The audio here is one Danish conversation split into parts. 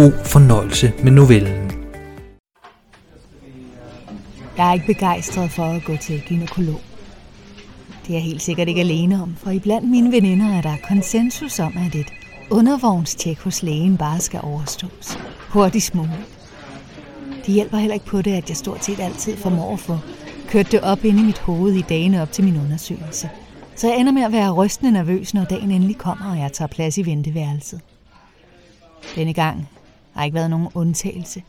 God fornøjelse med novellen. Jeg er ikke begejstret for at gå til gynekolog. Det er jeg helt sikkert ikke alene om, for iblandt mine veninder er der konsensus om, at et undervognstjek hos lægen bare skal overstås. Hurtigst muligt. Det hjælper heller ikke på det, at jeg stort set altid formår at få kørt det op ind i mit hoved i dagene op til min undersøgelse. Så jeg ender med at være rystende nervøs, når dagen endelig kommer, og jeg tager plads i venteværelset. Denne gang har ikke været nogen undtagelse.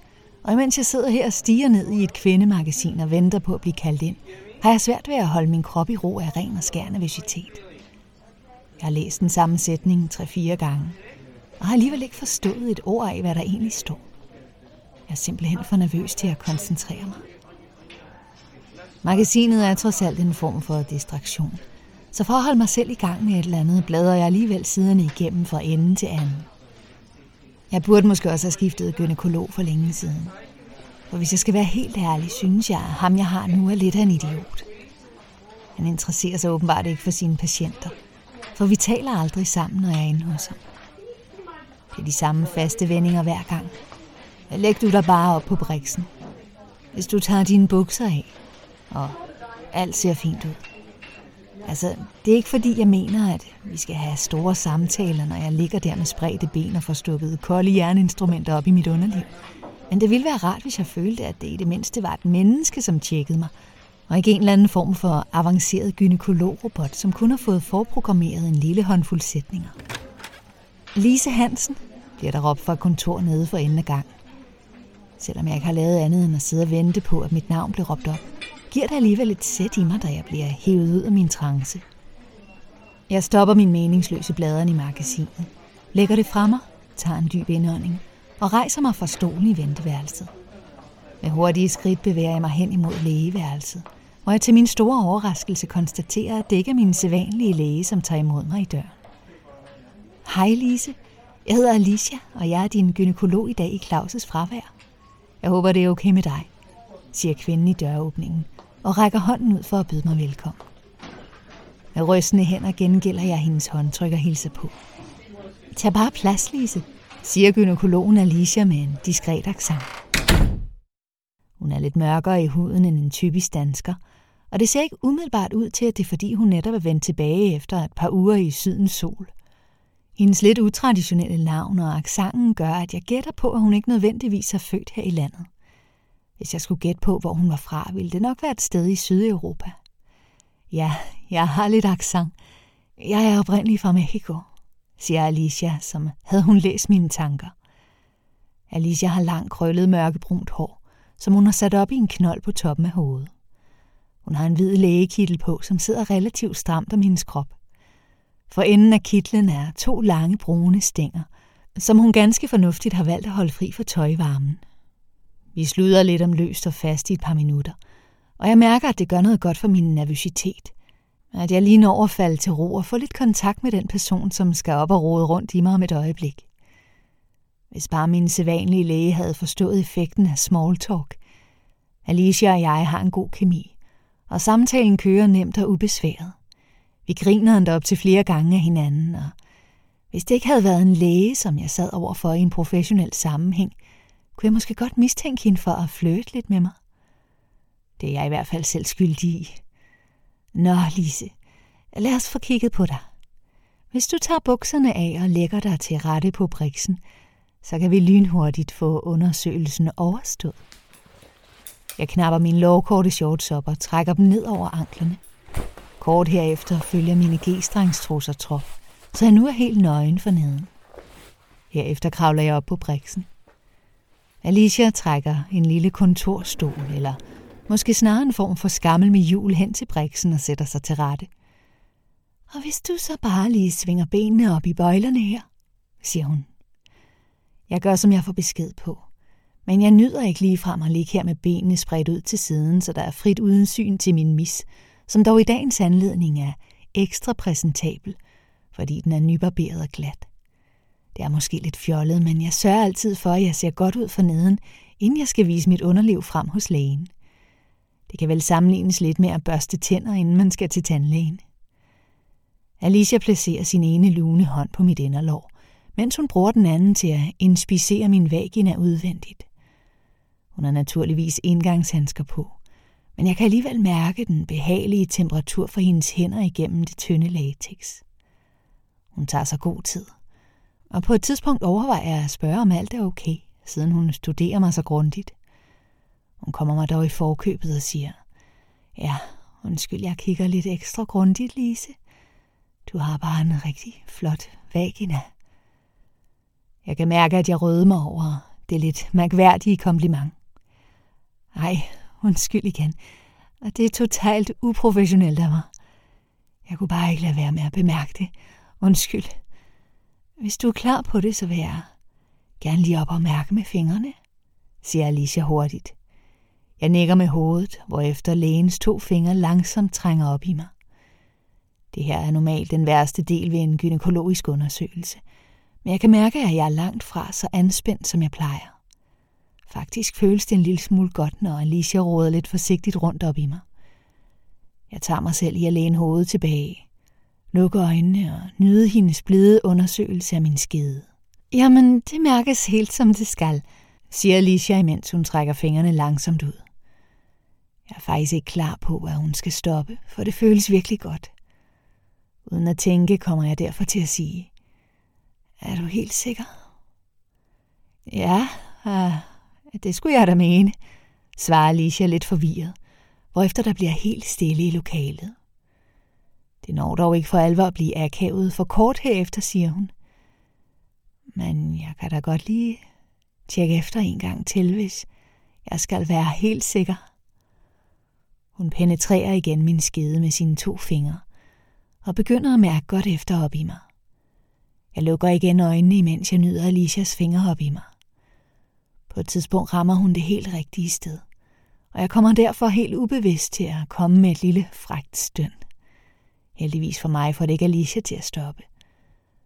Og imens jeg sidder her og stiger ned i et kvindemagasin og venter på at blive kaldt ind, har jeg svært ved at holde min krop i ro af ren og skær nervøsitet. Jeg har læst den samme sætning tre-fire gange, og har alligevel ikke forstået et ord af, hvad der egentlig står. Jeg er simpelthen for nervøs til at koncentrere mig. Magasinet er trods alt en form for distraktion, så for at holde mig selv i gang med et eller andet, bladrer jeg alligevel siderne igennem fra ende til anden. Jeg burde måske også have skiftet gynekolog for længe siden. For hvis jeg skal være helt ærlig, synes jeg, at ham jeg har nu er lidt af en idiot. Han interesserer sig åbenbart ikke for sine patienter, for vi taler aldrig sammen, når jeg er inde hos ham. Det er de samme faste vendinger hver gang. Læg du dig bare op på briksen. Hvis du tager dine bukser af, og alt ser fint ud. Altså, det er ikke fordi, jeg mener, at vi skal have store samtaler, når jeg ligger der med spredte ben og får stukket kolde jerninstrumenter op i mit underliv. Men det ville være rart, hvis jeg følte, at det i det mindste var et menneske, som tjekkede mig, og ikke en eller anden form for avanceret gynekologrobot, som kun har fået forprogrammeret en lille håndfuld sætninger. Lise Hansen, bliver der råbt fra kontor nede for enden af gang. Selvom jeg ikke har lavet andet end at sidde og vente på, at mit navn bliver råbt op, giver det alligevel et sæt i mig, da jeg bliver hævet ud af min trance. Jeg stopper min meningsløse bladeren i magasinet, lægger det fra mig, tager en dyb indånding og rejser mig fra stolen i venteværelset. Med hurtige skridt bevæger jeg mig hen imod lægeværelset, hvor jeg til min store overraskelse konstaterer, at det ikke er min sædvanlige læge, som tager imod mig i døren. Hej Lise, jeg hedder Alicia, og jeg er din gynekolog i dag i Claus' fravær. Jeg håber, det er okay med dig, siger kvinden i døråbningen, og rækker hånden ud for at byde mig velkommen. Med rystende hænder gengælder jeg hendes håndtryk og hilser på. Tag bare plads, Lise, siger gynekologen Alicia med en diskret accent. Hun er lidt mørkere i huden end en typisk dansker, og det ser ikke umiddelbart ud til, at det er fordi, hun netop er vendt tilbage efter et par uger i sydens sol. Hendes lidt utraditionelle navn og accenten gør, at jeg gætter på, at hun ikke nødvendigvis er født her i landet. Hvis jeg skulle gætte på, hvor hun var fra, ville det nok være et sted i Sydeuropa. Ja, jeg har lidt accent. Jeg er oprindelig fra Mexico, siger Alicia, som havde hun læst mine tanker. Alicia har langt krøllet mørkebrunt hår, som hun har sat op i en knold på toppen af hovedet. Hun har en hvid lægekittel på, som sidder relativt stramt om hendes krop. For enden af kitlen er to lange brune stænger, som hun ganske fornuftigt har valgt at holde fri for tøjvarmen. Vi sluder lidt om løst og fast i et par minutter, og jeg mærker, at det gør noget godt for min nervøsitet. At jeg lige når at falde til ro og få lidt kontakt med den person, som skal op og rode rundt i mig om et øjeblik. Hvis bare min sædvanlige læge havde forstået effekten af small talk. Alicia og jeg har en god kemi, og samtalen kører nemt og ubesværet. Vi griner endda op til flere gange af hinanden, og hvis det ikke havde været en læge, som jeg sad overfor i en professionel sammenhæng, kunne jeg måske godt mistænke hende for at flirte lidt med mig. Det er jeg i hvert fald selv skyldig i. Nå, Lise, lad os få kigget på dig. Hvis du tager bukserne af og lægger dig til rette på briksen, så kan vi lynhurtigt få undersøgelsen overstået. Jeg knapper mine lovkorte shorts op og trækker dem ned over anklerne. Kort herefter følger mine g-strengstrusser trop, så jeg nu er helt nøgen for neden. Herefter kravler jeg op på briksen. Alicia trækker en lille kontorstol, eller måske snarere en form for skammel med hjul hen til briksen og sætter sig til rette. Og hvis du så bare lige svinger benene op i bøjlerne her, siger hun. Jeg gør, som jeg får besked på. Men jeg nyder ikke lige frem at ligge her med benene spredt ud til siden, så der er frit uden syn til min mis, som dog i dagens anledning er ekstra præsentabel, fordi den er nybarberet og glat. Det er måske lidt fjollet, men jeg sørger altid for, at jeg ser godt ud for neden, inden jeg skal vise mit underliv frem hos lægen. Det kan vel sammenlignes lidt med at børste tænder, inden man skal til tandlægen. Alicia placerer sin ene lune hånd på mit inderlår, mens hun bruger den anden til at inspicere min vagina udvendigt. Hun har naturligvis indgangshandsker på, men jeg kan alligevel mærke den behagelige temperatur for hendes hænder igennem det tynde latex. Hun tager sig god tid, og på et tidspunkt overvejer jeg at spørge, om alt er okay, siden hun studerer mig så grundigt. Hun kommer mig dog i forkøbet og siger, Ja, undskyld, jeg kigger lidt ekstra grundigt, Lise. Du har bare en rigtig flot vagina. Jeg kan mærke, at jeg røde mig over det lidt mærkværdige kompliment. Ej, undskyld igen. Og det er totalt uprofessionelt af mig. Jeg kunne bare ikke lade være med at bemærke det. Undskyld. Hvis du er klar på det, så vil jeg gerne lige op og mærke med fingrene, siger Alicia hurtigt. Jeg nikker med hovedet, hvorefter lægens to fingre langsomt trænger op i mig. Det her er normalt den værste del ved en gynækologisk undersøgelse, men jeg kan mærke, at jeg er langt fra så anspændt, som jeg plejer. Faktisk føles det en lille smule godt, når Alicia råder lidt forsigtigt rundt op i mig. Jeg tager mig selv i at læne hovedet tilbage, lukke øjnene og nyde hendes blide undersøgelse af min skede. Jamen, det mærkes helt som det skal, siger Alicia, imens hun trækker fingrene langsomt ud. Jeg er faktisk ikke klar på, at hun skal stoppe, for det føles virkelig godt. Uden at tænke kommer jeg derfor til at sige, er du helt sikker? Ja, uh, det skulle jeg da mene, svarer Alicia lidt forvirret, hvorefter der bliver helt stille i lokalet. Det når dog ikke for alvor at blive akavet, for kort herefter siger hun. Men jeg kan da godt lige tjekke efter en gang til, hvis jeg skal være helt sikker. Hun penetrerer igen min skede med sine to fingre og begynder at mærke godt efter op i mig. Jeg lukker igen øjnene, imens jeg nyder Alicias fingre op i mig. På et tidspunkt rammer hun det helt rigtige sted, og jeg kommer derfor helt ubevidst til at komme med et lille frægt støn. Heldigvis for mig får det ikke Alicia til at stoppe.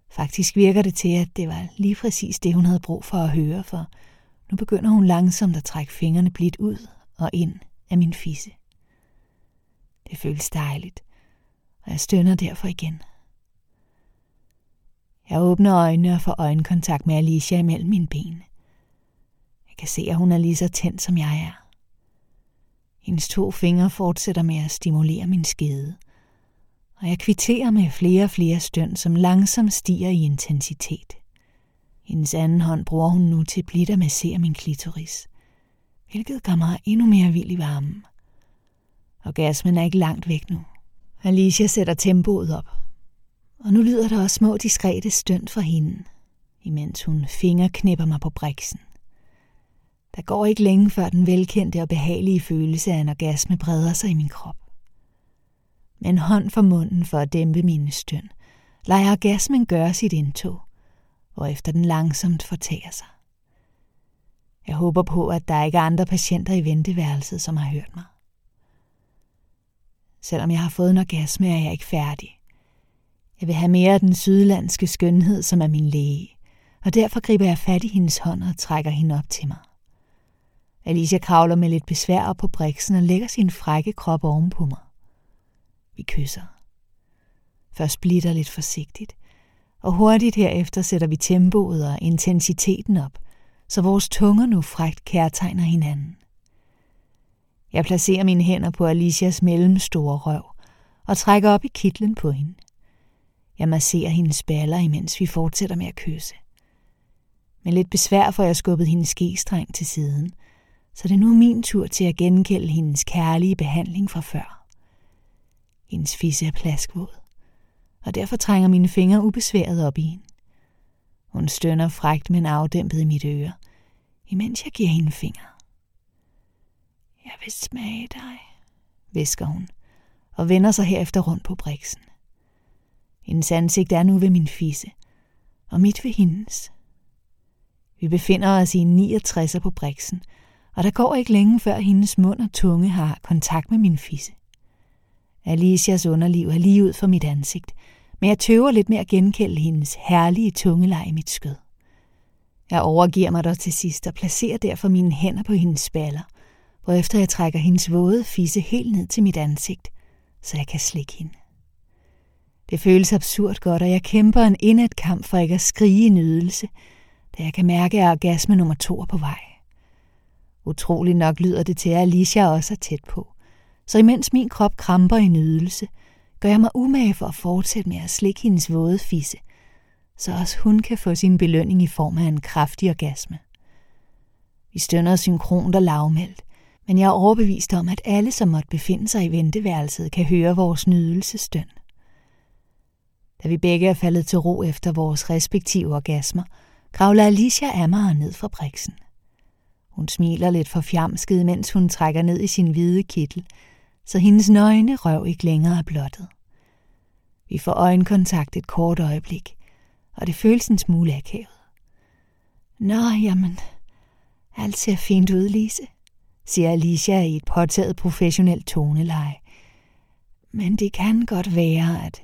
Faktisk virker det til, at det var lige præcis det, hun havde brug for at høre, for nu begynder hun langsomt at trække fingrene blidt ud og ind af min fisse. Det føles dejligt, og jeg stønner derfor igen. Jeg åbner øjnene og får øjenkontakt med Alicia imellem mine ben. Jeg kan se, at hun er lige så tændt, som jeg er. Hendes to fingre fortsætter med at stimulere min skede, og jeg kvitterer med flere og flere støn, som langsomt stiger i intensitet. Hendes anden hånd bruger hun nu til blidt at massere min klitoris, hvilket gør mig endnu mere vild i varmen. Orgasmen er ikke langt væk nu. Alicia sætter tempoet op, og nu lyder der også små diskrete støn fra hende, imens hun fingerknipper mig på briksen. Der går ikke længe, før den velkendte og behagelige følelse af en orgasme breder sig i min krop. Med en hånd for munden for at dæmpe mine støn, lader orgasmen gøre sit indtog, efter den langsomt fortager sig. Jeg håber på, at der ikke er andre patienter i venteværelset, som har hørt mig. Selvom jeg har fået en orgasme, er jeg ikke færdig. Jeg vil have mere af den sydlandske skønhed, som er min læge, og derfor griber jeg fat i hendes hånd og trækker hende op til mig. Alicia kravler med lidt besvær op på briksen og lægger sin frække krop ovenpå mig. Vi kysser. Først blitter lidt forsigtigt, og hurtigt herefter sætter vi tempoet og intensiteten op, så vores tunger nu frækt kærtegner hinanden. Jeg placerer mine hænder på Alicias mellemstore røv og trækker op i kitlen på hende. Jeg masserer hendes baller, imens vi fortsætter med at kysse. Med lidt besvær får jeg skubbet hendes skestreng til siden, så det er nu min tur til at genkælde hendes kærlige behandling fra før. Hendes fisse er plaskvåd, og derfor trænger mine fingre ubesværet op i hende. Hun stønner frægt, men afdæmpet i mit øre, imens jeg giver hende fingre. Jeg vil smage dig, visker hun, og vender sig herefter rundt på briksen. Hendes ansigt er nu ved min fisse, og mit ved hendes. Vi befinder os i en 69 på briksen, og der går ikke længe før hendes mund og tunge har kontakt med min fisse. Alicias underliv er lige ud for mit ansigt, men jeg tøver lidt med at genkende hendes herlige tungeleg i mit skød. Jeg overgiver mig dog til sidst og placerer derfor mine hænder på hendes spaller, hvorefter jeg trækker hendes våde fisse helt ned til mit ansigt, så jeg kan slikke hende. Det føles absurd godt, og jeg kæmper en indet kamp for ikke at skrige i nydelse, da jeg kan mærke, at orgasme nummer to er på vej. Utrolig nok lyder det til, at Alicia også er tæt på. Så imens min krop kramper i nydelse, gør jeg mig umage for at fortsætte med at slikke hendes våde fisse, så også hun kan få sin belønning i form af en kraftig orgasme. Vi stønner synkront og lavmældt, men jeg er overbevist om, at alle, som måtte befinde sig i venteværelset, kan høre vores nydelsestøn. Da vi begge er faldet til ro efter vores respektive orgasmer, kravler Alicia af mig ned fra briksen. Hun smiler lidt for fjamsket, mens hun trækker ned i sin hvide kittel, så hendes nøgne røv ikke længere er blottet. Vi får øjenkontakt et kort øjeblik, og det føles en smule akavet. Nå, jamen, alt ser fint ud, Lise, siger Alicia i et påtaget professionelt toneleje. Men det kan godt være, at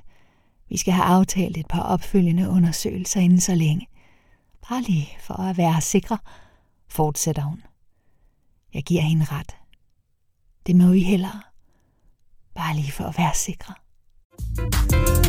vi skal have aftalt et par opfølgende undersøgelser inden så længe. Bare lige for at være sikre, fortsætter hun. Jeg giver hende ret. Det må vi hellere. Bare lige for at være sikre. thank you